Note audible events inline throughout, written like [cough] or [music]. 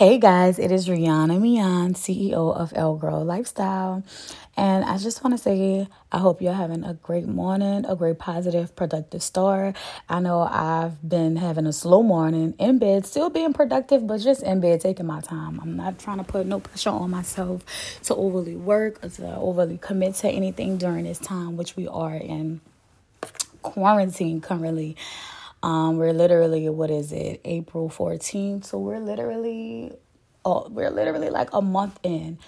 Hey guys, it is Rihanna Mian, CEO of El Girl Lifestyle. And I just want to say, I hope you're having a great morning, a great positive, productive start. I know I've been having a slow morning in bed, still being productive, but just in bed, taking my time. I'm not trying to put no pressure on myself to overly work or to overly commit to anything during this time, which we are in quarantine currently. Um, we're literally what is it, April 14th? So we're literally, oh, we're literally like a month in,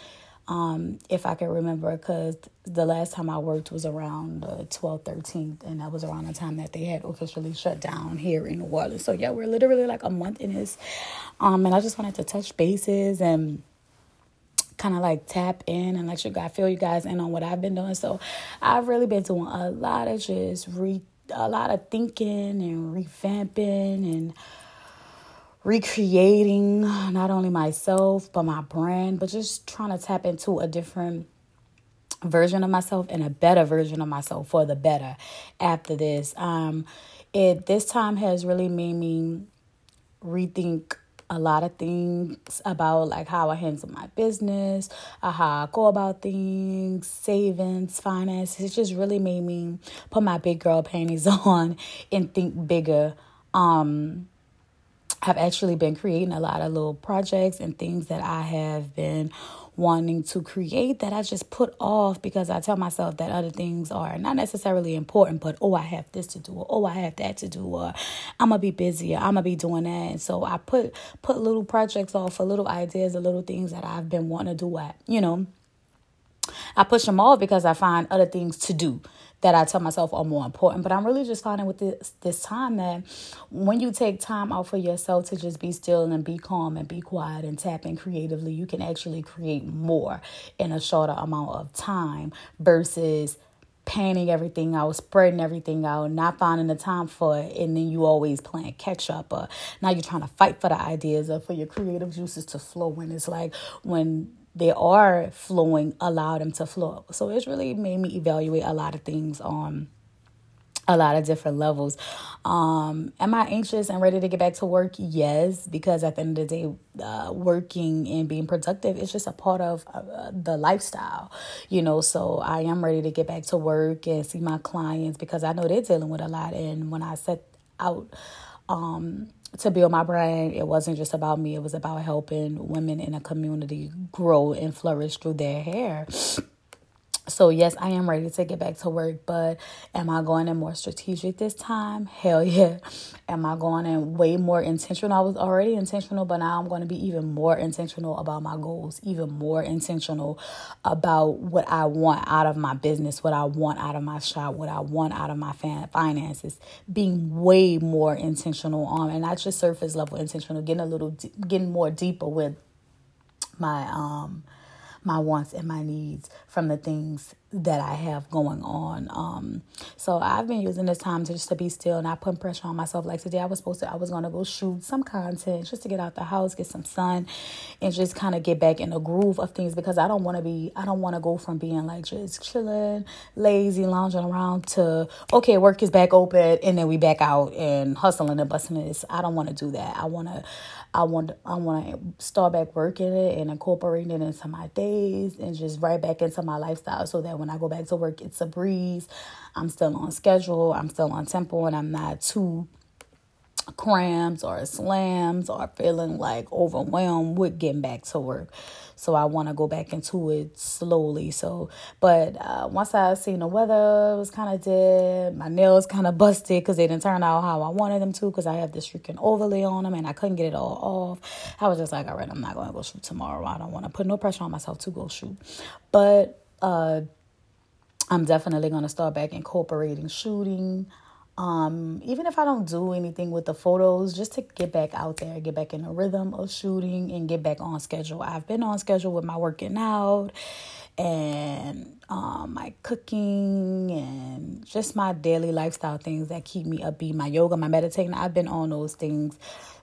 um, if I can remember, because the last time I worked was around the 12th, 13th, and that was around the time that they had officially shut down here in New Orleans. So yeah, we're literally like a month in this, um, and I just wanted to touch bases and kind of like tap in and let you guys feel you guys in on what I've been doing. So I've really been doing a lot of just re a lot of thinking and revamping and recreating not only myself but my brand but just trying to tap into a different version of myself and a better version of myself for the better after this. Um it this time has really made me rethink a lot of things about like how I handle my business, uh, how I go about things, savings, finances. It just really made me put my big girl panties [laughs] on and think bigger. Um, I've actually been creating a lot of little projects and things that I have been wanting to create that I just put off because I tell myself that other things are not necessarily important, but oh, I have this to do, or oh, I have that to do, or I'm gonna be busy, or I'm gonna be doing that. And so I put put little projects off for little ideas, or little things that I've been wanting to do at, you know. I push them off because I find other things to do that I tell myself are more important. But I'm really just finding with this this time that when you take time out for yourself to just be still and be calm and be quiet and tap in creatively, you can actually create more in a shorter amount of time versus panning everything out, spreading everything out, not finding the time for it, and then you always playing catch up. Or now you're trying to fight for the ideas or for your creative juices to flow. When it's like when they are flowing, allow them to flow. So it's really made me evaluate a lot of things on a lot of different levels. Um, am I anxious and ready to get back to work? Yes, because at the end of the day, uh, working and being productive is just a part of uh, the lifestyle, you know. So I am ready to get back to work and see my clients because I know they're dealing with a lot. And when I set out, um, to build my brand. It wasn't just about me, it was about helping women in a community grow and flourish through their hair. So, yes, I am ready to get back to work, but am I going in more strategic this time? Hell [laughs] yeah. Am I going in way more intentional? I was already intentional, but now I'm going to be even more intentional about my goals, even more intentional about what I want out of my business, what I want out of my shop, what I want out of my finances. Being way more intentional on, and not just surface level intentional, getting a little, getting more deeper with my, um, my wants and my needs from the things that I have going on. Um, so I've been using this time to just to be still, and not putting pressure on myself. Like today, I was supposed to, I was gonna go shoot some content just to get out the house, get some sun, and just kind of get back in the groove of things because I don't want to be, I don't want to go from being like just chilling, lazy, lounging around to okay, work is back open, and then we back out and hustling and busting this. I don't want to do that. I want to. I want I want to start back working it and incorporating it into my days and just right back into my lifestyle so that when I go back to work it's a breeze. I'm still on schedule, I'm still on tempo and I'm not too cramps or slams or feeling like overwhelmed with getting back to work. So I want to go back into it slowly. So, but uh, once I seen the weather was kind of dead, my nails kind of busted because they didn't turn out how I wanted them to because I have this freaking overlay on them and I couldn't get it all off. I was just like, all right, I'm not going to go shoot tomorrow. I don't want to put no pressure on myself to go shoot. But uh, I'm definitely going to start back incorporating shooting um, even if I don't do anything with the photos, just to get back out there, get back in the rhythm of shooting and get back on schedule. I've been on schedule with my working out and um, my cooking and just my daily lifestyle things that keep me upbeat. My yoga, my meditating, I've been on those things.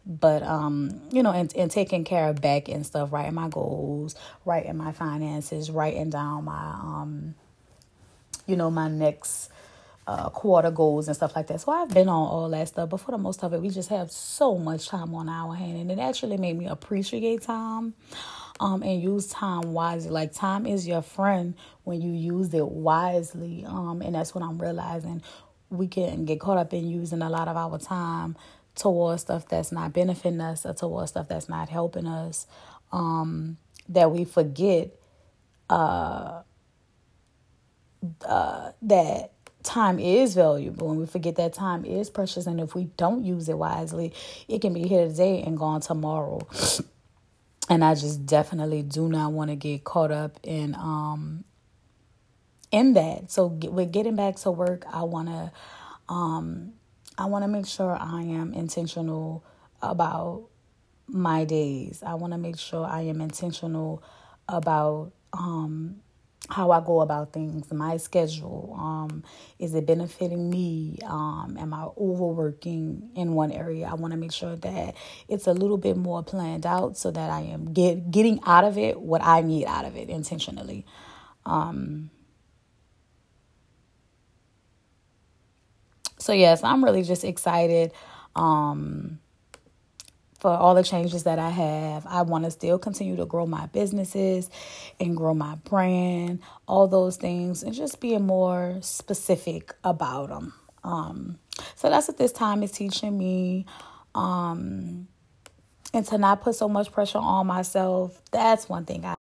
But um, you know, and, and taking care of back and stuff, writing my goals, writing my finances, writing down my um, you know, my next uh, quarter goals and stuff like that. So I've been on all that stuff, but for the most of it, we just have so much time on our hand, and it actually made me appreciate time. Um, and use time wisely. Like time is your friend when you use it wisely. Um, and that's what I'm realizing. We can get caught up in using a lot of our time towards stuff that's not benefiting us or towards stuff that's not helping us. Um, that we forget uh, uh, that time is valuable and we forget that time is precious and if we don't use it wisely it can be here today and gone tomorrow. [sniffs] And i just definitely do not want to get caught up in um in that. So get, with getting back to work i want to um i want to make sure i am intentional about my days. I want to make sure i am intentional about um how I go about things, my schedule. Um, is it benefiting me? Um, am I overworking in one area? I want to make sure that it's a little bit more planned out so that I am get getting out of it what I need out of it intentionally. Um, so yes, I'm really just excited. Um, for all the changes that I have. I want to still continue to grow my businesses and grow my brand, all those things, and just being more specific about them. Um, so that's what this time is teaching me. Um, and to not put so much pressure on myself. That's one thing I